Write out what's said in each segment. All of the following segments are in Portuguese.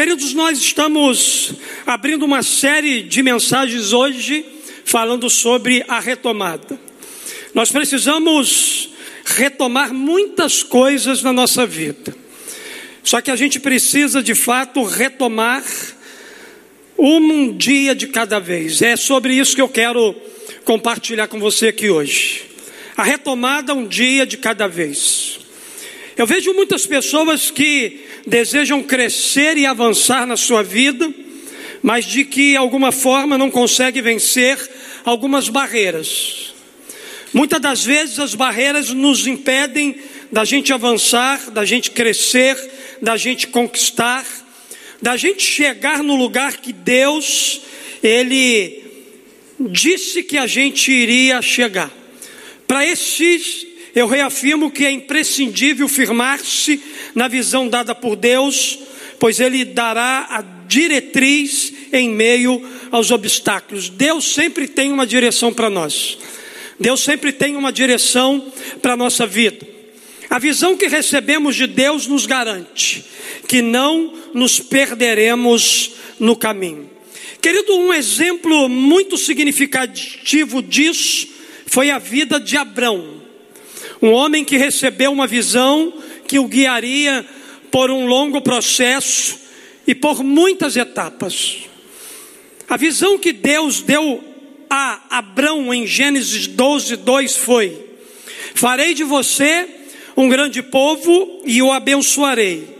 Queridos, nós estamos abrindo uma série de mensagens hoje falando sobre a retomada. Nós precisamos retomar muitas coisas na nossa vida. Só que a gente precisa de fato retomar um dia de cada vez. É sobre isso que eu quero compartilhar com você aqui hoje. A retomada um dia de cada vez. Eu vejo muitas pessoas que desejam crescer e avançar na sua vida, mas de que alguma forma não conseguem vencer algumas barreiras. Muitas das vezes as barreiras nos impedem da gente avançar, da gente crescer, da gente conquistar, da gente chegar no lugar que Deus, Ele disse que a gente iria chegar. Para esses, eu reafirmo que é imprescindível firmar-se na visão dada por Deus, pois Ele dará a diretriz em meio aos obstáculos. Deus sempre tem uma direção para nós. Deus sempre tem uma direção para a nossa vida. A visão que recebemos de Deus nos garante que não nos perderemos no caminho. Querido, um exemplo muito significativo disso foi a vida de Abrão, um homem que recebeu uma visão que o guiaria por um longo processo e por muitas etapas. A visão que Deus deu a Abrão em Gênesis 12, 2 foi: Farei de você um grande povo e o abençoarei.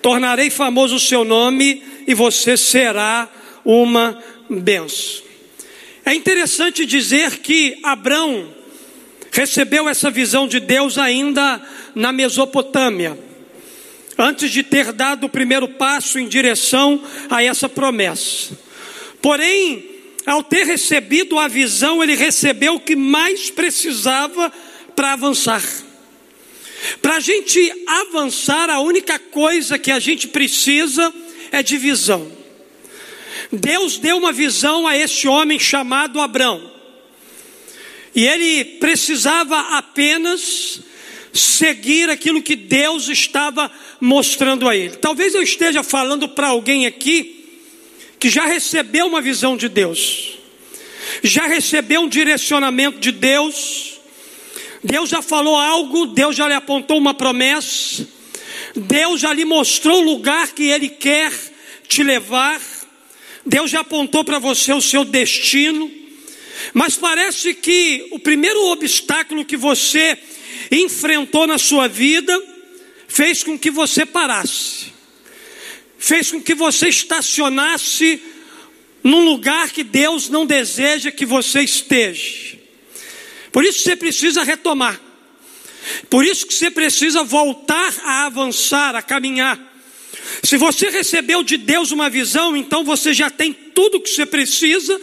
Tornarei famoso o seu nome e você será uma benção. É interessante dizer que Abrão recebeu essa visão de Deus ainda na Mesopotâmia, antes de ter dado o primeiro passo em direção a essa promessa. Porém, ao ter recebido a visão, ele recebeu o que mais precisava para avançar. Para a gente avançar, a única coisa que a gente precisa é de visão. Deus deu uma visão a esse homem chamado Abrão. E ele precisava apenas seguir aquilo que Deus estava mostrando a ele. Talvez eu esteja falando para alguém aqui que já recebeu uma visão de Deus, já recebeu um direcionamento de Deus, Deus já falou algo, Deus já lhe apontou uma promessa, Deus já lhe mostrou o lugar que Ele quer te levar, Deus já apontou para você o seu destino, mas parece que o primeiro obstáculo que você enfrentou na sua vida fez com que você parasse, fez com que você estacionasse num lugar que Deus não deseja que você esteja. Por isso você precisa retomar. Por isso que você precisa voltar a avançar, a caminhar. Se você recebeu de Deus uma visão, então você já tem tudo o que você precisa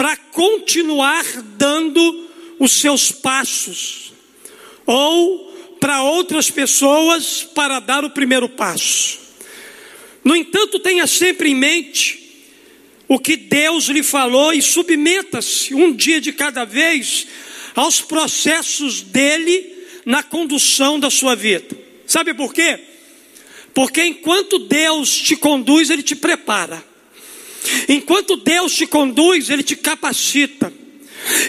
para continuar dando os seus passos. Ou para outras pessoas para dar o primeiro passo. No entanto, tenha sempre em mente o que Deus lhe falou e submeta-se um dia de cada vez aos processos dele na condução da sua vida. Sabe por quê? Porque enquanto Deus te conduz, ele te prepara. Enquanto Deus te conduz, ele te capacita.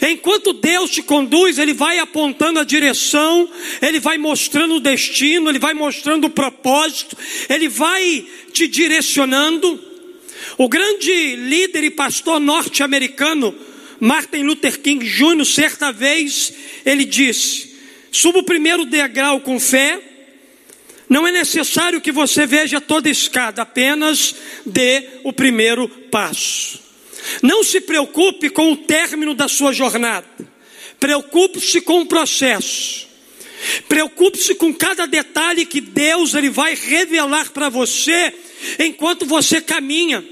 Enquanto Deus te conduz, Ele vai apontando a direção, Ele vai mostrando o destino, Ele vai mostrando o propósito, Ele vai te direcionando. O grande líder e pastor norte-americano, Martin Luther King Jr., certa vez, ele disse: suba o primeiro degrau com fé, não é necessário que você veja toda a escada, apenas dê o primeiro passo. Não se preocupe com o término da sua jornada, preocupe-se com o processo. Preocupe-se com cada detalhe que Deus ele vai revelar para você enquanto você caminha.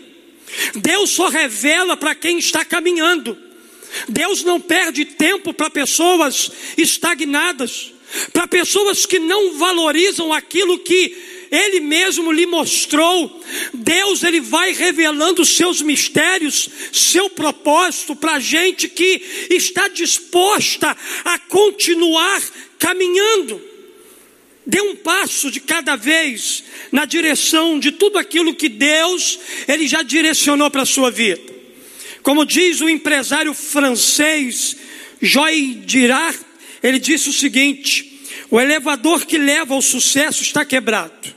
Deus só revela para quem está caminhando. Deus não perde tempo para pessoas estagnadas, para pessoas que não valorizam aquilo que ele mesmo lhe mostrou. Deus ele vai revelando seus mistérios, seu propósito para gente que está disposta a continuar caminhando. Dê um passo de cada vez na direção de tudo aquilo que Deus ele já direcionou para a sua vida. Como diz o empresário francês Joy Girard, ele disse o seguinte: o elevador que leva ao sucesso está quebrado.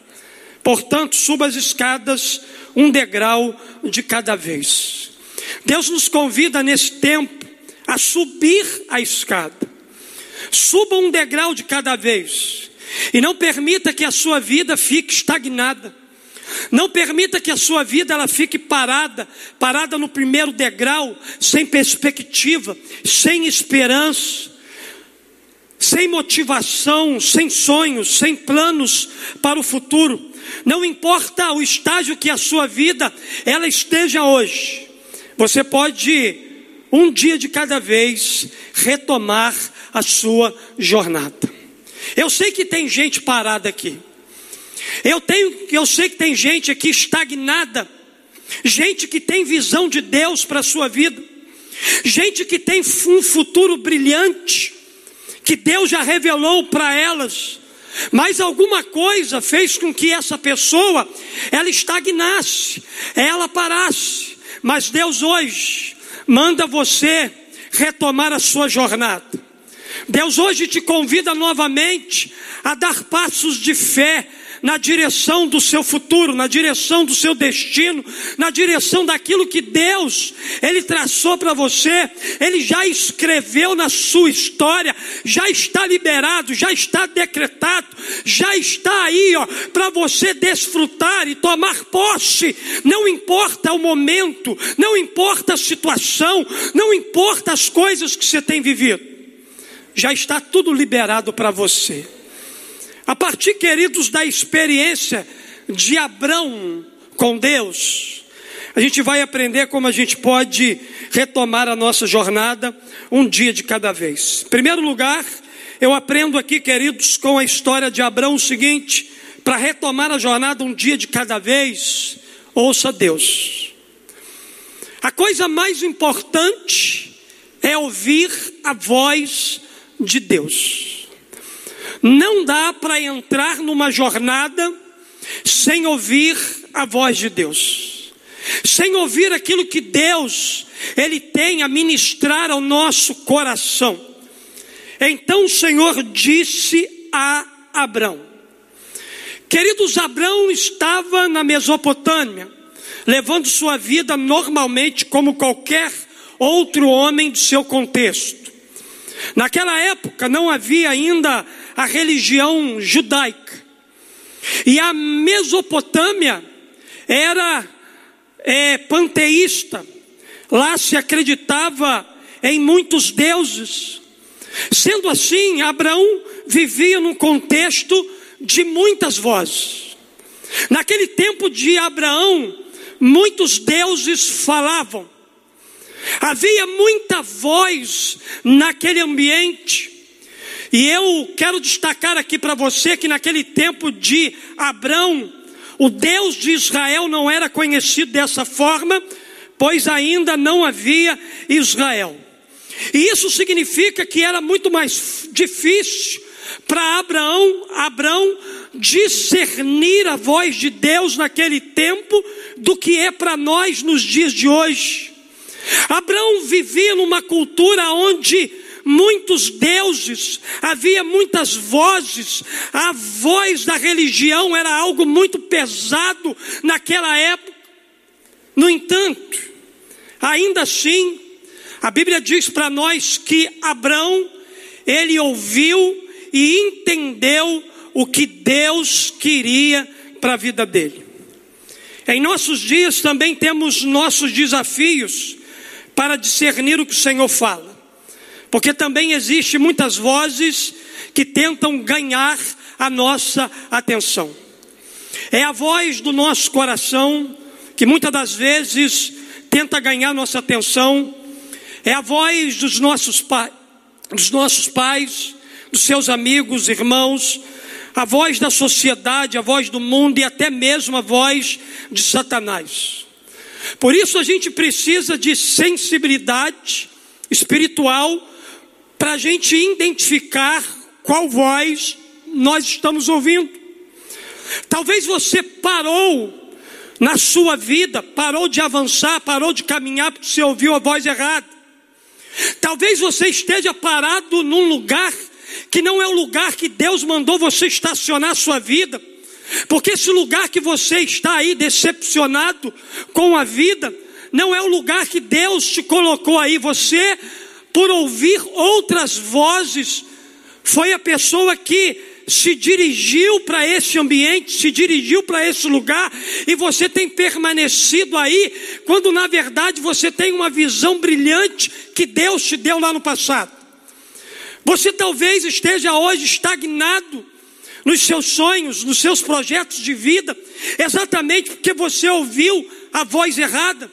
Portanto, suba as escadas um degrau de cada vez. Deus nos convida nesse tempo a subir a escada. Suba um degrau de cada vez. E não permita que a sua vida fique estagnada. Não permita que a sua vida ela fique parada, parada no primeiro degrau, sem perspectiva, sem esperança, sem motivação, sem sonhos, sem planos para o futuro. Não importa o estágio que a sua vida ela esteja hoje. Você pode um dia de cada vez retomar a sua jornada. Eu sei que tem gente parada aqui. Eu tenho, eu sei que tem gente aqui estagnada. Gente que tem visão de Deus para a sua vida. Gente que tem um futuro brilhante que Deus já revelou para elas. Mas alguma coisa fez com que essa pessoa ela estagnasse, ela parasse. Mas Deus hoje manda você retomar a sua jornada. Deus hoje te convida novamente a dar passos de fé na direção do seu futuro, na direção do seu destino, na direção daquilo que Deus ele traçou para você, ele já escreveu na sua história, já está liberado, já está decretado, já está aí, ó, para você desfrutar e tomar posse. Não importa o momento, não importa a situação, não importa as coisas que você tem vivido. Já está tudo liberado para você. A partir, queridos, da experiência de Abraão com Deus, a gente vai aprender como a gente pode retomar a nossa jornada um dia de cada vez. Em primeiro lugar, eu aprendo aqui, queridos, com a história de Abraão o seguinte: para retomar a jornada um dia de cada vez, ouça Deus. A coisa mais importante é ouvir a voz de Deus. Não dá para entrar numa jornada sem ouvir a voz de Deus, sem ouvir aquilo que Deus ele tem a ministrar ao nosso coração. Então o Senhor disse a Abraão: Queridos, Abraão estava na Mesopotâmia, levando sua vida normalmente como qualquer outro homem de seu contexto. Naquela época não havia ainda a religião judaica. E a Mesopotâmia era é, panteísta. Lá se acreditava em muitos deuses. Sendo assim, Abraão vivia num contexto de muitas vozes. Naquele tempo de Abraão, muitos deuses falavam. Havia muita voz naquele ambiente. E eu quero destacar aqui para você que naquele tempo de Abrão, o Deus de Israel não era conhecido dessa forma, pois ainda não havia Israel. E isso significa que era muito mais difícil para Abraão, Abraão discernir a voz de Deus naquele tempo do que é para nós nos dias de hoje. Abraão vivia numa cultura onde muitos deuses, havia muitas vozes, a voz da religião era algo muito pesado naquela época. No entanto, ainda assim, a Bíblia diz para nós que Abraão, ele ouviu e entendeu o que Deus queria para a vida dele. Em nossos dias também temos nossos desafios para discernir o que o Senhor fala. Porque também existe muitas vozes que tentam ganhar a nossa atenção. É a voz do nosso coração que muitas das vezes tenta ganhar nossa atenção. É a voz dos nossos, pa dos nossos pais, dos seus amigos, irmãos, a voz da sociedade, a voz do mundo e até mesmo a voz de Satanás. Por isso a gente precisa de sensibilidade espiritual para a gente identificar qual voz nós estamos ouvindo. Talvez você parou na sua vida, parou de avançar, parou de caminhar porque você ouviu a voz errada. Talvez você esteja parado num lugar que não é o lugar que Deus mandou você estacionar a sua vida. Porque esse lugar que você está aí decepcionado com a vida, não é o lugar que Deus te colocou aí. Você, por ouvir outras vozes, foi a pessoa que se dirigiu para esse ambiente, se dirigiu para esse lugar, e você tem permanecido aí, quando na verdade você tem uma visão brilhante que Deus te deu lá no passado. Você talvez esteja hoje estagnado nos seus sonhos, nos seus projetos de vida, exatamente porque você ouviu a voz errada.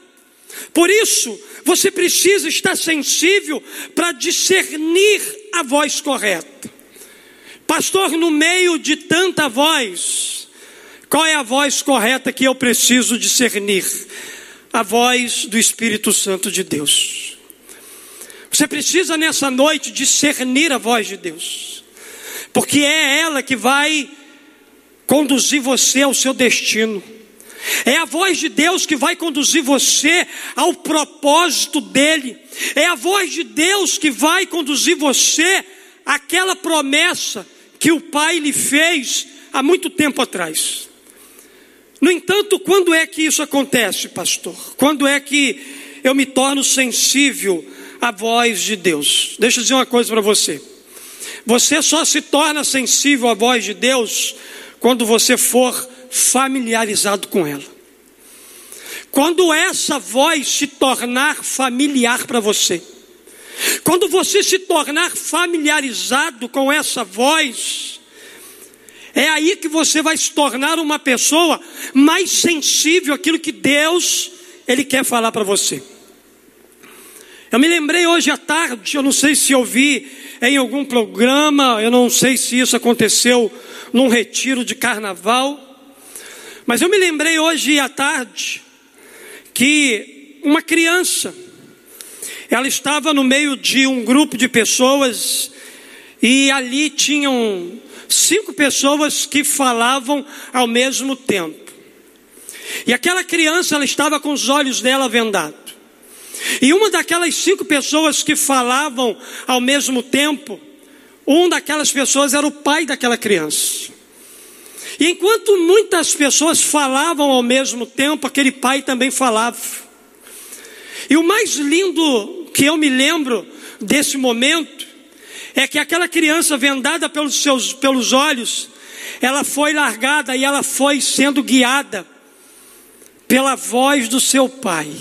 Por isso, você precisa estar sensível para discernir a voz correta. Pastor, no meio de tanta voz, qual é a voz correta que eu preciso discernir? A voz do Espírito Santo de Deus. Você precisa nessa noite discernir a voz de Deus, porque é ela que vai conduzir você ao seu destino. É a voz de Deus que vai conduzir você ao propósito dele. É a voz de Deus que vai conduzir você àquela promessa que o pai lhe fez há muito tempo atrás. No entanto, quando é que isso acontece, pastor? Quando é que eu me torno sensível à voz de Deus? Deixa eu dizer uma coisa para você. Você só se torna sensível à voz de Deus quando você for familiarizado com ela. Quando essa voz se tornar familiar para você. Quando você se tornar familiarizado com essa voz, é aí que você vai se tornar uma pessoa mais sensível àquilo que Deus ele quer falar para você. Eu me lembrei hoje à tarde, eu não sei se eu vi em algum programa, eu não sei se isso aconteceu num retiro de carnaval, mas eu me lembrei hoje à tarde que uma criança ela estava no meio de um grupo de pessoas e ali tinham cinco pessoas que falavam ao mesmo tempo. E aquela criança, ela estava com os olhos dela vendados. E uma daquelas cinco pessoas que falavam ao mesmo tempo, um daquelas pessoas era o pai daquela criança. E enquanto muitas pessoas falavam ao mesmo tempo, aquele pai também falava. E o mais lindo que eu me lembro desse momento é que aquela criança vendada pelos seus pelos olhos, ela foi largada e ela foi sendo guiada pela voz do seu pai.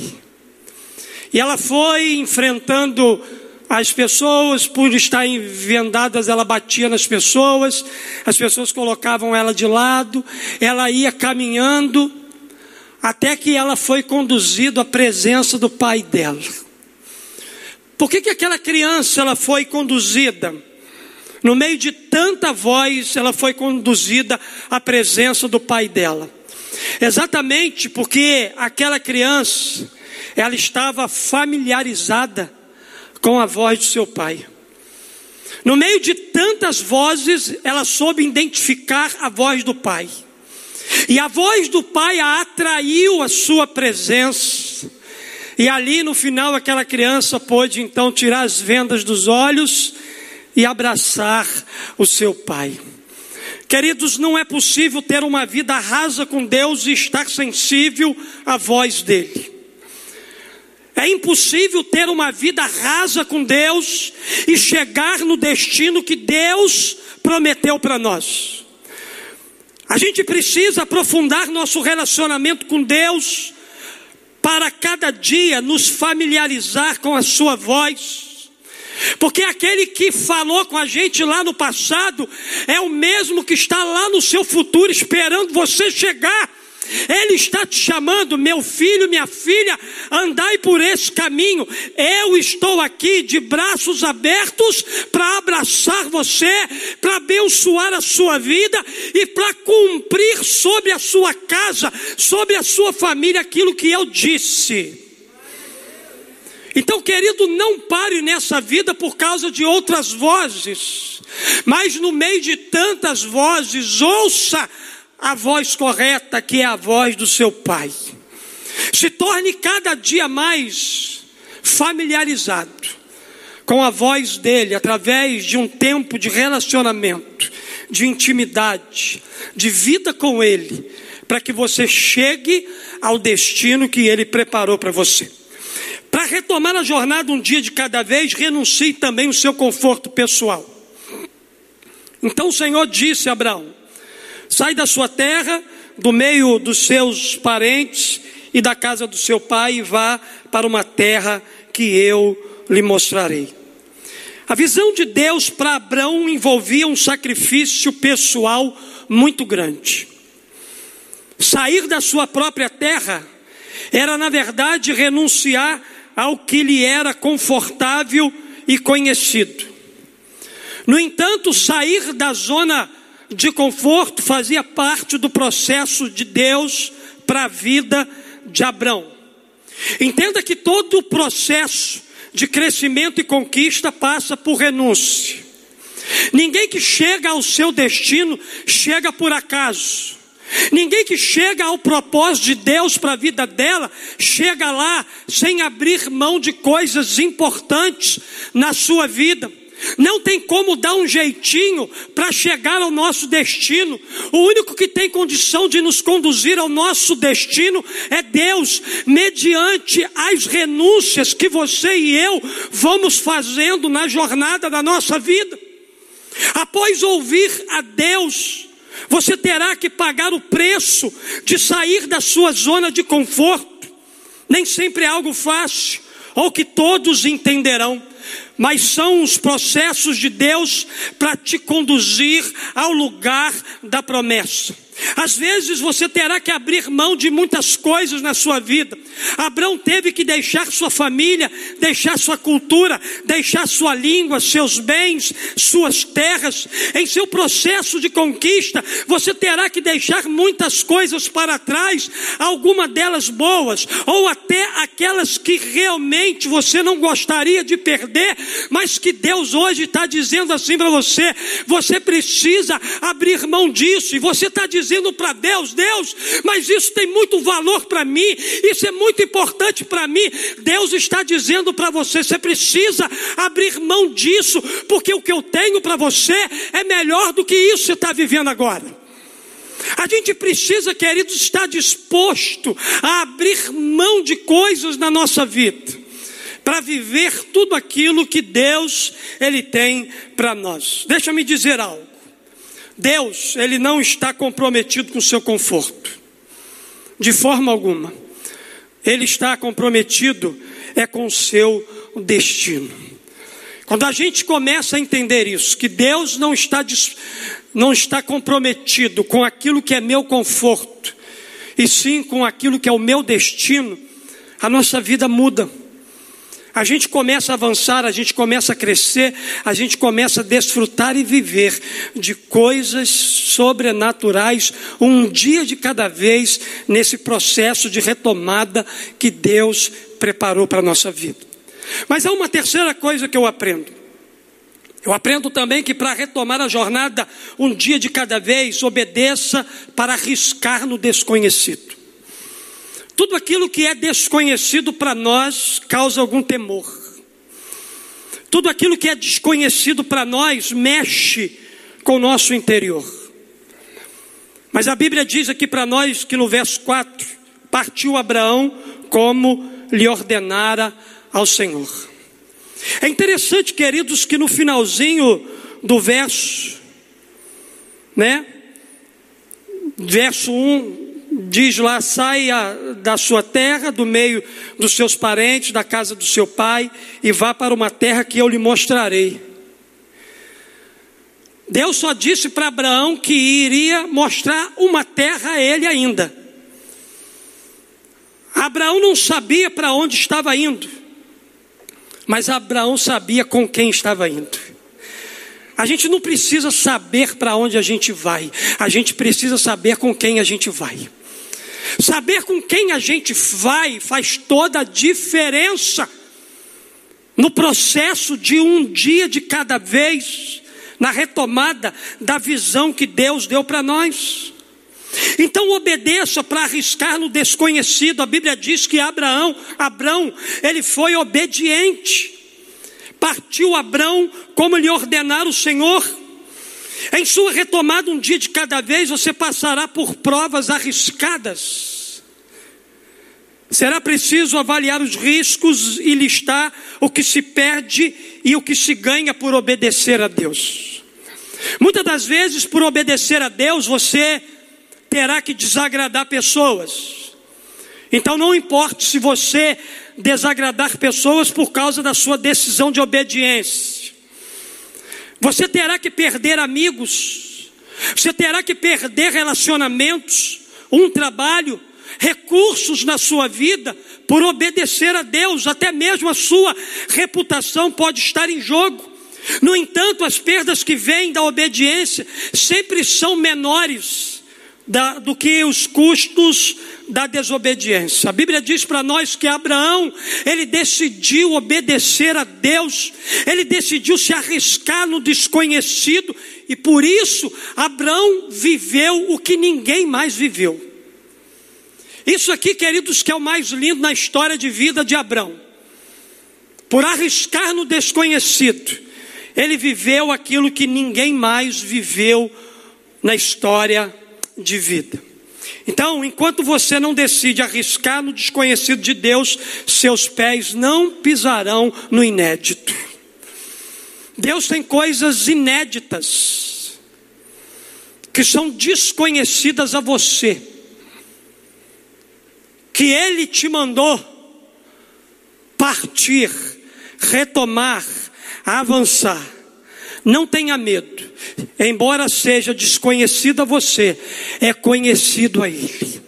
E ela foi enfrentando as pessoas, por estarem vendadas, ela batia nas pessoas, as pessoas colocavam ela de lado, ela ia caminhando, até que ela foi conduzida à presença do pai dela. Por que, que aquela criança ela foi conduzida? No meio de tanta voz, ela foi conduzida à presença do pai dela. Exatamente porque aquela criança, ela estava familiarizada com a voz do seu pai. No meio de tantas vozes, ela soube identificar a voz do pai. E a voz do pai a atraiu a sua presença. E ali no final, aquela criança pôde então tirar as vendas dos olhos e abraçar o seu pai. Queridos, não é possível ter uma vida rasa com Deus e estar sensível à voz dEle. É impossível ter uma vida rasa com Deus e chegar no destino que Deus prometeu para nós. A gente precisa aprofundar nosso relacionamento com Deus para cada dia nos familiarizar com a Sua voz. Porque aquele que falou com a gente lá no passado é o mesmo que está lá no seu futuro esperando você chegar ele está te chamando, meu filho, minha filha, andai por esse caminho. Eu estou aqui de braços abertos para abraçar você, para abençoar a sua vida e para cumprir sobre a sua casa, sobre a sua família aquilo que eu disse. Então, querido, não pare nessa vida por causa de outras vozes. Mas no meio de tantas vozes, ouça a voz correta, que é a voz do seu pai. Se torne cada dia mais familiarizado com a voz dele através de um tempo de relacionamento, de intimidade, de vida com ele, para que você chegue ao destino que ele preparou para você. Para retomar a jornada um dia de cada vez, renuncie também o seu conforto pessoal. Então o Senhor disse a Abraão: sai da sua terra, do meio dos seus parentes e da casa do seu pai e vá para uma terra que eu lhe mostrarei. A visão de Deus para Abraão envolvia um sacrifício pessoal muito grande. Sair da sua própria terra era, na verdade, renunciar ao que lhe era confortável e conhecido. No entanto, sair da zona de conforto fazia parte do processo de Deus para a vida de Abraão. Entenda que todo o processo de crescimento e conquista passa por renúncia. Ninguém que chega ao seu destino chega por acaso. Ninguém que chega ao propósito de Deus para a vida dela, chega lá sem abrir mão de coisas importantes na sua vida. Não tem como dar um jeitinho para chegar ao nosso destino. O único que tem condição de nos conduzir ao nosso destino é Deus, mediante as renúncias que você e eu vamos fazendo na jornada da nossa vida. Após ouvir a Deus, você terá que pagar o preço de sair da sua zona de conforto. Nem sempre é algo fácil, ou que todos entenderão, mas são os processos de Deus para te conduzir ao lugar da promessa. Às vezes você terá que abrir mão de muitas coisas na sua vida. Abraão teve que deixar sua família, deixar sua cultura, deixar sua língua, seus bens, suas terras. Em seu processo de conquista, você terá que deixar muitas coisas para trás, algumas delas boas, ou até aquelas que realmente você não gostaria de perder, mas que Deus hoje está dizendo assim para você: você precisa abrir mão disso, e você está dizendo dizendo para Deus: Deus, mas isso tem muito valor para mim, isso é muito importante para mim. Deus está dizendo para você: você precisa abrir mão disso, porque o que eu tenho para você é melhor do que isso que você está vivendo agora. A gente precisa, queridos, estar disposto a abrir mão de coisas na nossa vida para viver tudo aquilo que Deus ele tem para nós. Deixa me dizer algo. Deus, ele não está comprometido com o seu conforto, de forma alguma. Ele está comprometido é com o seu destino. Quando a gente começa a entender isso, que Deus não está, não está comprometido com aquilo que é meu conforto, e sim com aquilo que é o meu destino, a nossa vida muda a gente começa a avançar, a gente começa a crescer, a gente começa a desfrutar e viver de coisas sobrenaturais, um dia de cada vez, nesse processo de retomada que Deus preparou para a nossa vida. Mas há uma terceira coisa que eu aprendo. Eu aprendo também que para retomar a jornada, um dia de cada vez, obedeça para arriscar no desconhecido. Tudo aquilo que é desconhecido para nós causa algum temor. Tudo aquilo que é desconhecido para nós mexe com o nosso interior. Mas a Bíblia diz aqui para nós que no verso 4: partiu Abraão como lhe ordenara ao Senhor. É interessante, queridos, que no finalzinho do verso, né? Verso 1, diz lá: saia da sua terra, do meio dos seus parentes, da casa do seu pai, e vá para uma terra que eu lhe mostrarei. Deus só disse para Abraão que iria mostrar uma terra a ele ainda. Abraão não sabia para onde estava indo, mas Abraão sabia com quem estava indo. A gente não precisa saber para onde a gente vai, a gente precisa saber com quem a gente vai. Saber com quem a gente vai faz toda a diferença no processo de um dia de cada vez na retomada da visão que Deus deu para nós. Então obedeça para arriscar no desconhecido. A Bíblia diz que Abraão, Abraão, ele foi obediente. Partiu Abraão como lhe ordenara o Senhor. Em sua retomada, um dia de cada vez, você passará por provas arriscadas. Será preciso avaliar os riscos e listar o que se perde e o que se ganha por obedecer a Deus. Muitas das vezes, por obedecer a Deus, você terá que desagradar pessoas. Então, não importa se você desagradar pessoas por causa da sua decisão de obediência. Você terá que perder amigos, você terá que perder relacionamentos, um trabalho, recursos na sua vida por obedecer a Deus, até mesmo a sua reputação pode estar em jogo. No entanto, as perdas que vêm da obediência sempre são menores da, do que os custos da desobediência. A Bíblia diz para nós que Abraão, ele decidiu obedecer a Deus, ele decidiu se arriscar no desconhecido, e por isso Abraão viveu o que ninguém mais viveu. Isso aqui, queridos, que é o mais lindo na história de vida de Abraão. Por arriscar no desconhecido, ele viveu aquilo que ninguém mais viveu na história de vida. Então, enquanto você não decide arriscar no desconhecido de Deus, seus pés não pisarão no inédito. Deus tem coisas inéditas que são desconhecidas a você, que Ele te mandou partir, retomar, avançar. Não tenha medo, embora seja desconhecido a você, é conhecido a Ele.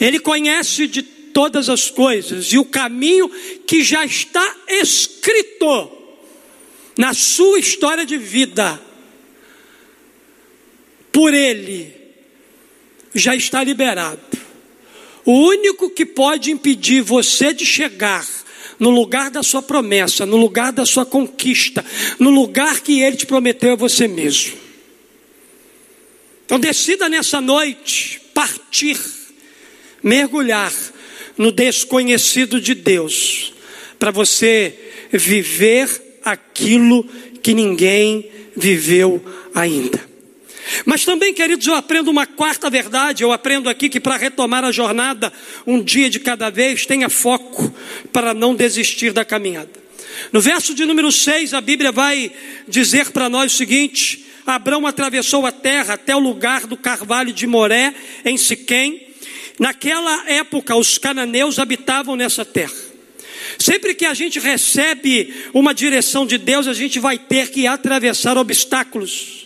Ele conhece de todas as coisas e o caminho que já está escrito na sua história de vida, por Ele, já está liberado. O único que pode impedir você de chegar no lugar da sua promessa, no lugar da sua conquista, no lugar que Ele te prometeu a você mesmo. Então decida nessa noite partir, mergulhar no desconhecido de Deus, para você viver aquilo que ninguém viveu ainda. Mas também, queridos, eu aprendo uma quarta verdade. Eu aprendo aqui que para retomar a jornada, um dia de cada vez, tenha foco para não desistir da caminhada. No verso de número 6, a Bíblia vai dizer para nós o seguinte: Abraão atravessou a terra até o lugar do carvalho de Moré, em Siquém. Naquela época, os cananeus habitavam nessa terra. Sempre que a gente recebe uma direção de Deus, a gente vai ter que atravessar obstáculos.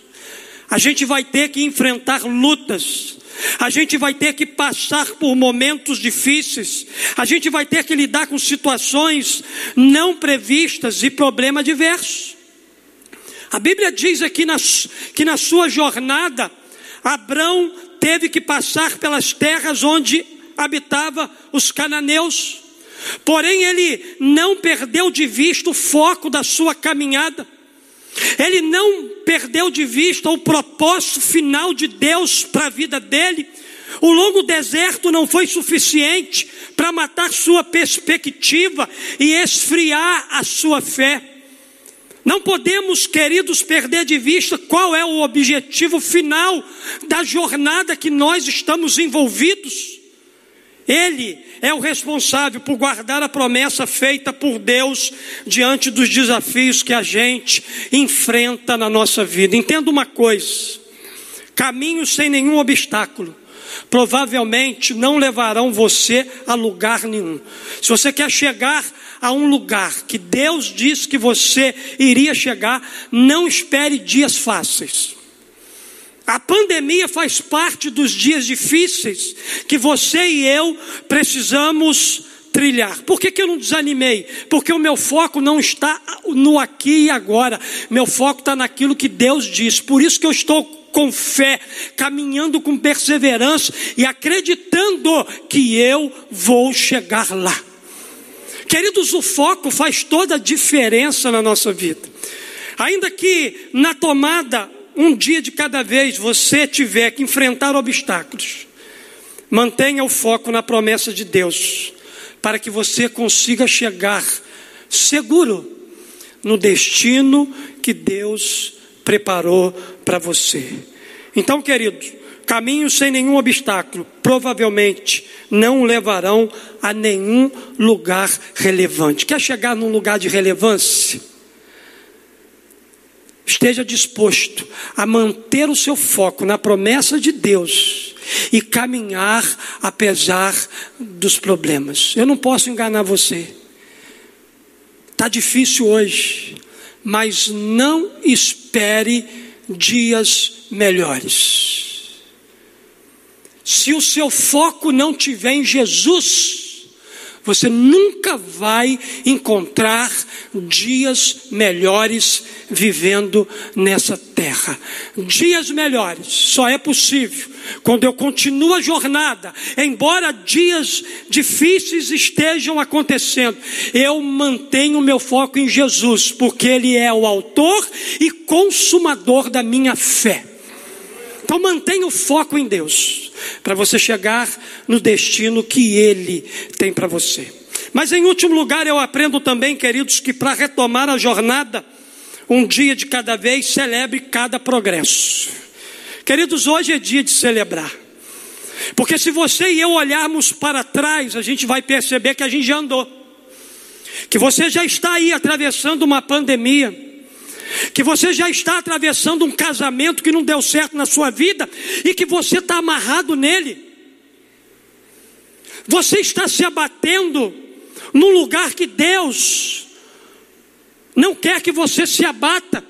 A gente vai ter que enfrentar lutas. A gente vai ter que passar por momentos difíceis. A gente vai ter que lidar com situações não previstas e problemas diversos. A Bíblia diz aqui nas, que na sua jornada, Abrão teve que passar pelas terras onde habitava os cananeus. Porém, ele não perdeu de vista o foco da sua caminhada. Ele não perdeu de vista o propósito final de Deus para a vida dele. O longo deserto não foi suficiente para matar sua perspectiva e esfriar a sua fé. Não podemos, queridos, perder de vista qual é o objetivo final da jornada que nós estamos envolvidos. Ele é o responsável por guardar a promessa feita por Deus diante dos desafios que a gente enfrenta na nossa vida. Entenda uma coisa: caminhos sem nenhum obstáculo provavelmente não levarão você a lugar nenhum. Se você quer chegar a um lugar que Deus disse que você iria chegar, não espere dias fáceis. A pandemia faz parte dos dias difíceis que você e eu precisamos trilhar. Por que, que eu não desanimei? Porque o meu foco não está no aqui e agora, meu foco está naquilo que Deus diz. Por isso que eu estou com fé, caminhando com perseverança e acreditando que eu vou chegar lá. Queridos, o foco faz toda a diferença na nossa vida. Ainda que na tomada, um dia de cada vez, você tiver que enfrentar obstáculos, mantenha o foco na promessa de Deus, para que você consiga chegar seguro no destino que Deus preparou para você. Então, queridos, caminhos sem nenhum obstáculo provavelmente não levarão a nenhum lugar relevante. Quer chegar num lugar de relevância? Esteja disposto a manter o seu foco na promessa de Deus e caminhar apesar dos problemas. Eu não posso enganar você. Está difícil hoje, mas não espere dias melhores. Se o seu foco não tiver em Jesus, você nunca vai encontrar dias melhores vivendo nessa terra. Dias melhores só é possível quando eu continuo a jornada, embora dias difíceis estejam acontecendo, eu mantenho meu foco em Jesus, porque Ele é o autor e consumador da minha fé. Então mantenha o foco em Deus, para você chegar no destino que Ele tem para você. Mas em último lugar, eu aprendo também, queridos, que para retomar a jornada, um dia de cada vez, celebre cada progresso. Queridos, hoje é dia de celebrar. Porque se você e eu olharmos para trás, a gente vai perceber que a gente já andou. Que você já está aí atravessando uma pandemia que você já está atravessando um casamento que não deu certo na sua vida e que você está amarrado nele. Você está se abatendo num lugar que Deus não quer que você se abata.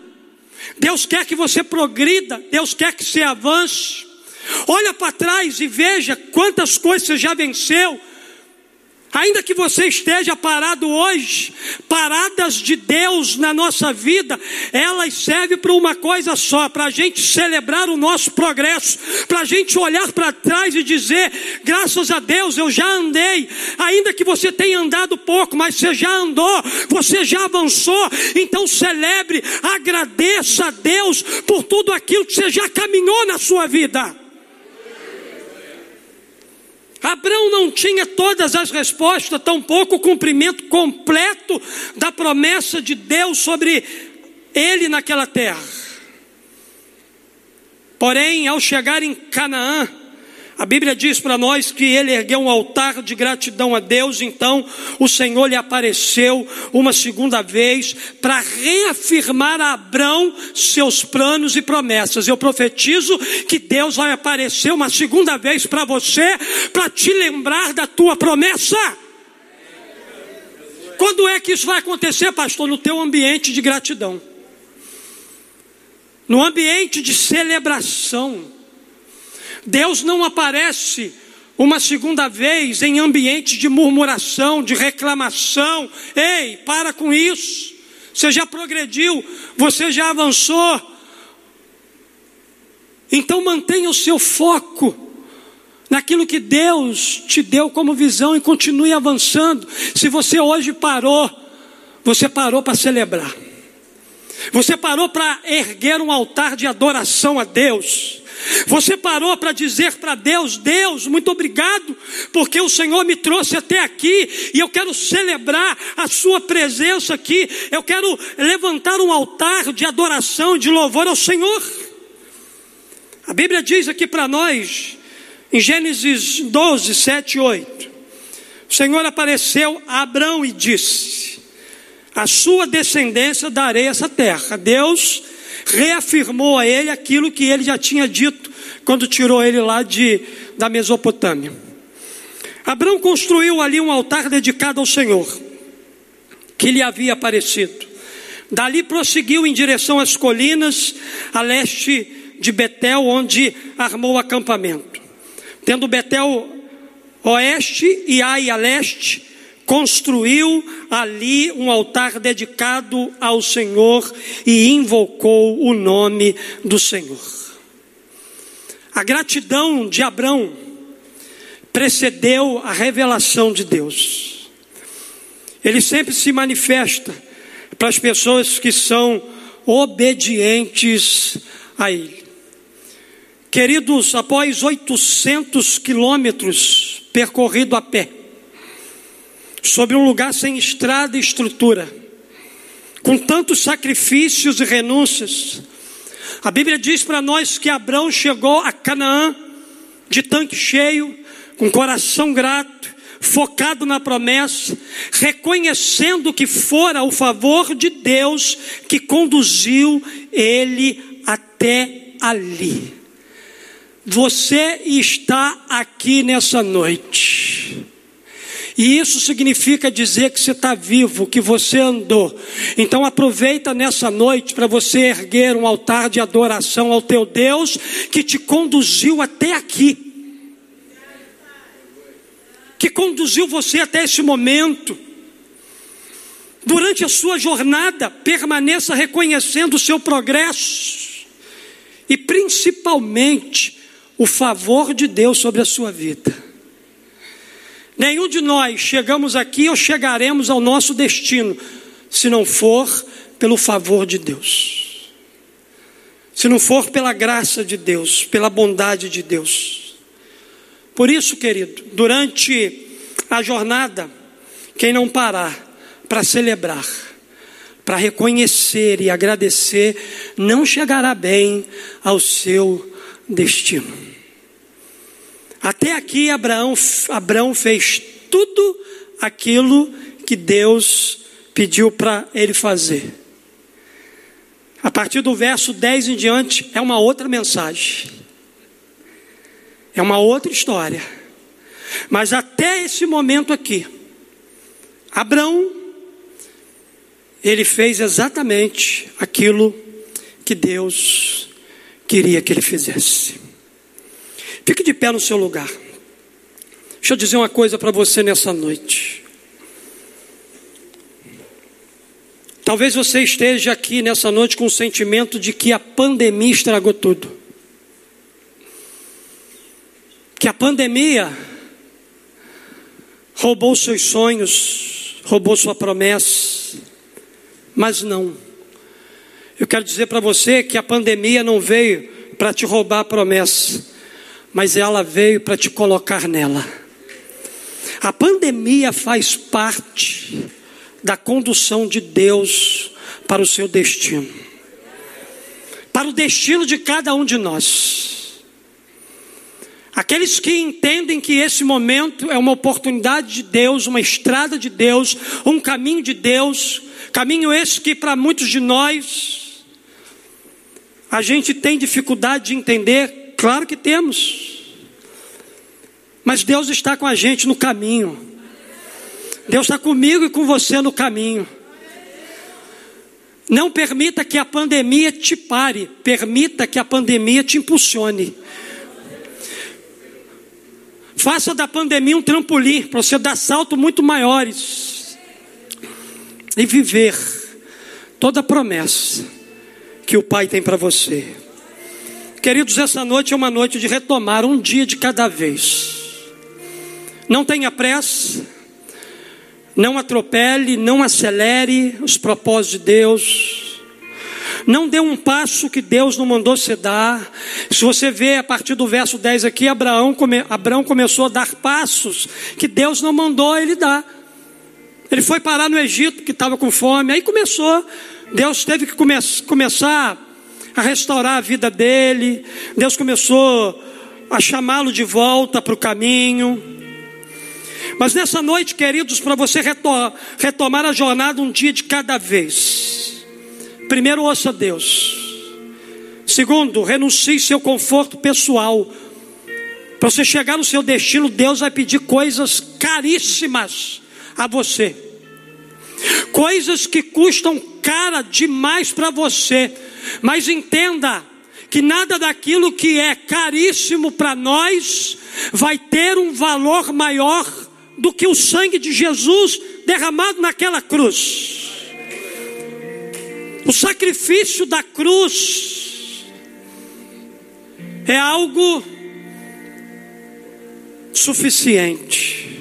Deus quer que você progrida, Deus quer que você avance. Olha para trás e veja quantas coisas você já venceu, Ainda que você esteja parado hoje, paradas de Deus na nossa vida, elas servem para uma coisa só: para a gente celebrar o nosso progresso, para a gente olhar para trás e dizer, graças a Deus eu já andei, ainda que você tenha andado pouco, mas você já andou, você já avançou, então celebre, agradeça a Deus por tudo aquilo que você já caminhou na sua vida. Abraão não tinha todas as respostas, tampouco o cumprimento completo da promessa de Deus sobre ele naquela terra. Porém, ao chegar em Canaã, a Bíblia diz para nós que ele ergueu um altar de gratidão a Deus, então o Senhor lhe apareceu uma segunda vez para reafirmar a Abraão seus planos e promessas. Eu profetizo que Deus vai aparecer uma segunda vez para você, para te lembrar da tua promessa. Quando é que isso vai acontecer, pastor? No teu ambiente de gratidão, no ambiente de celebração Deus não aparece uma segunda vez em ambiente de murmuração, de reclamação. Ei, para com isso. Você já progrediu, você já avançou. Então mantenha o seu foco naquilo que Deus te deu como visão e continue avançando. Se você hoje parou, você parou para celebrar. Você parou para erguer um altar de adoração a Deus. Você parou para dizer para Deus: Deus, muito obrigado, porque o Senhor me trouxe até aqui e eu quero celebrar a Sua presença aqui. Eu quero levantar um altar de adoração, de louvor ao Senhor. A Bíblia diz aqui para nós, em Gênesis 12, 7 e 8: O Senhor apareceu a Abraão e disse: A sua descendência darei essa terra. Deus reafirmou a ele aquilo que ele já tinha dito quando tirou ele lá de, da Mesopotâmia. Abraão construiu ali um altar dedicado ao Senhor, que lhe havia aparecido. Dali prosseguiu em direção às colinas, a leste de Betel, onde armou o acampamento. Tendo Betel oeste e Ai a leste, construiu ali um altar dedicado ao Senhor e invocou o nome do Senhor. A gratidão de Abrão precedeu a revelação de Deus. Ele sempre se manifesta para as pessoas que são obedientes a Ele. Queridos, após 800 quilômetros percorrido a pé, sobre um lugar sem estrada e estrutura, com tantos sacrifícios e renúncias, a Bíblia diz para nós que Abraão chegou a Canaã de tanque cheio, com coração grato, focado na promessa, reconhecendo que fora o favor de Deus que conduziu ele até ali. Você está aqui nessa noite. E isso significa dizer que você está vivo, que você andou. Então aproveita nessa noite para você erguer um altar de adoração ao teu Deus que te conduziu até aqui que conduziu você até esse momento. Durante a sua jornada, permaneça reconhecendo o seu progresso e principalmente o favor de Deus sobre a sua vida. Nenhum de nós chegamos aqui ou chegaremos ao nosso destino se não for pelo favor de Deus. Se não for pela graça de Deus, pela bondade de Deus. Por isso, querido, durante a jornada, quem não parar para celebrar, para reconhecer e agradecer, não chegará bem ao seu destino. Até aqui Abraão, Abraão fez tudo aquilo que Deus pediu para ele fazer. A partir do verso 10 em diante é uma outra mensagem. É uma outra história. Mas até esse momento aqui, Abraão, ele fez exatamente aquilo que Deus queria que ele fizesse. Fique de pé no seu lugar. Deixa eu dizer uma coisa para você nessa noite. Talvez você esteja aqui nessa noite com o sentimento de que a pandemia estragou tudo que a pandemia roubou seus sonhos, roubou sua promessa, mas não. Eu quero dizer para você que a pandemia não veio para te roubar a promessa, mas ela veio para te colocar nela. A pandemia faz parte da condução de Deus para o seu destino, para o destino de cada um de nós. Aqueles que entendem que esse momento é uma oportunidade de Deus, uma estrada de Deus, um caminho de Deus, caminho esse que para muitos de nós a gente tem dificuldade de entender, claro que temos. Mas Deus está com a gente no caminho. Deus está comigo e com você no caminho. Não permita que a pandemia te pare, permita que a pandemia te impulsione. Faça da pandemia um trampolim para você dar saltos muito maiores e viver toda a promessa que o Pai tem para você. Queridos, essa noite é uma noite de retomar um dia de cada vez. Não tenha pressa, não atropele, não acelere os propósitos de Deus. Não dê um passo que Deus não mandou você dar. Se você vê a partir do verso 10 aqui, Abraão, come, Abraão começou a dar passos que Deus não mandou ele dar. Ele foi parar no Egito, que estava com fome. Aí começou. Deus teve que come, começar a restaurar a vida dele. Deus começou a chamá-lo de volta para o caminho. Mas nessa noite, queridos, para você retomar a jornada um dia de cada vez. Primeiro, ouça Deus. Segundo, renuncie seu conforto pessoal. Para você chegar no seu destino, Deus vai pedir coisas caríssimas a você. Coisas que custam cara demais para você. Mas entenda que nada daquilo que é caríssimo para nós vai ter um valor maior do que o sangue de Jesus derramado naquela cruz. O sacrifício da cruz é algo suficiente.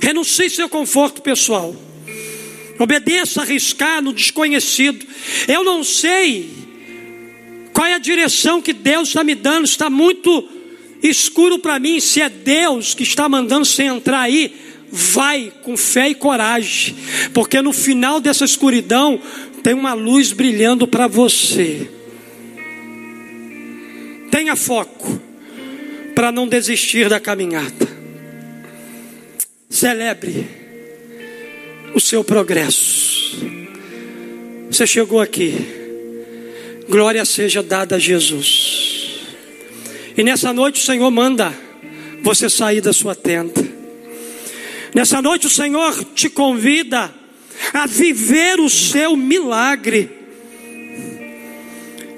Renuncie seu conforto pessoal. Obedeça arriscar no desconhecido. Eu não sei qual é a direção que Deus está me dando, está muito escuro para mim. Se é Deus que está mandando você entrar aí, vai com fé e coragem, porque no final dessa escuridão tem uma luz brilhando para você. Tenha foco para não desistir da caminhada. Celebre o seu progresso. Você chegou aqui. Glória seja dada a Jesus. E nessa noite o Senhor manda você sair da sua tenda. Nessa noite o Senhor te convida a viver o seu milagre.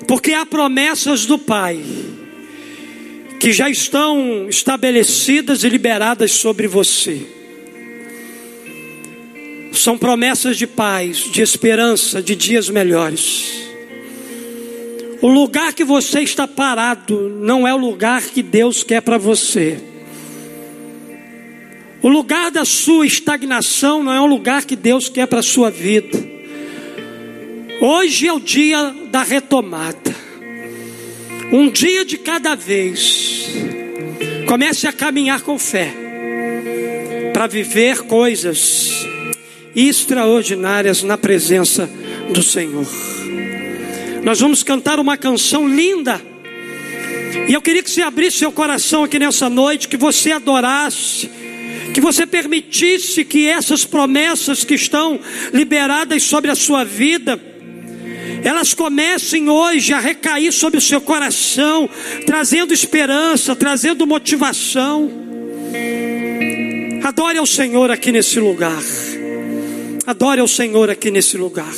Porque há promessas do Pai que já estão estabelecidas e liberadas sobre você. São promessas de paz, de esperança, de dias melhores. O lugar que você está parado não é o lugar que Deus quer para você. O lugar da sua estagnação não é o lugar que Deus quer para a sua vida. Hoje é o dia da retomada. Um dia de cada vez. Comece a caminhar com fé para viver coisas extraordinárias na presença do Senhor. Nós vamos cantar uma canção linda. E eu queria que você abrisse seu coração aqui nessa noite, que você adorasse, que você permitisse que essas promessas que estão liberadas sobre a sua vida, elas comecem hoje a recair sobre o seu coração, trazendo esperança, trazendo motivação. Adore ao Senhor aqui nesse lugar. Adore ao Senhor aqui nesse lugar.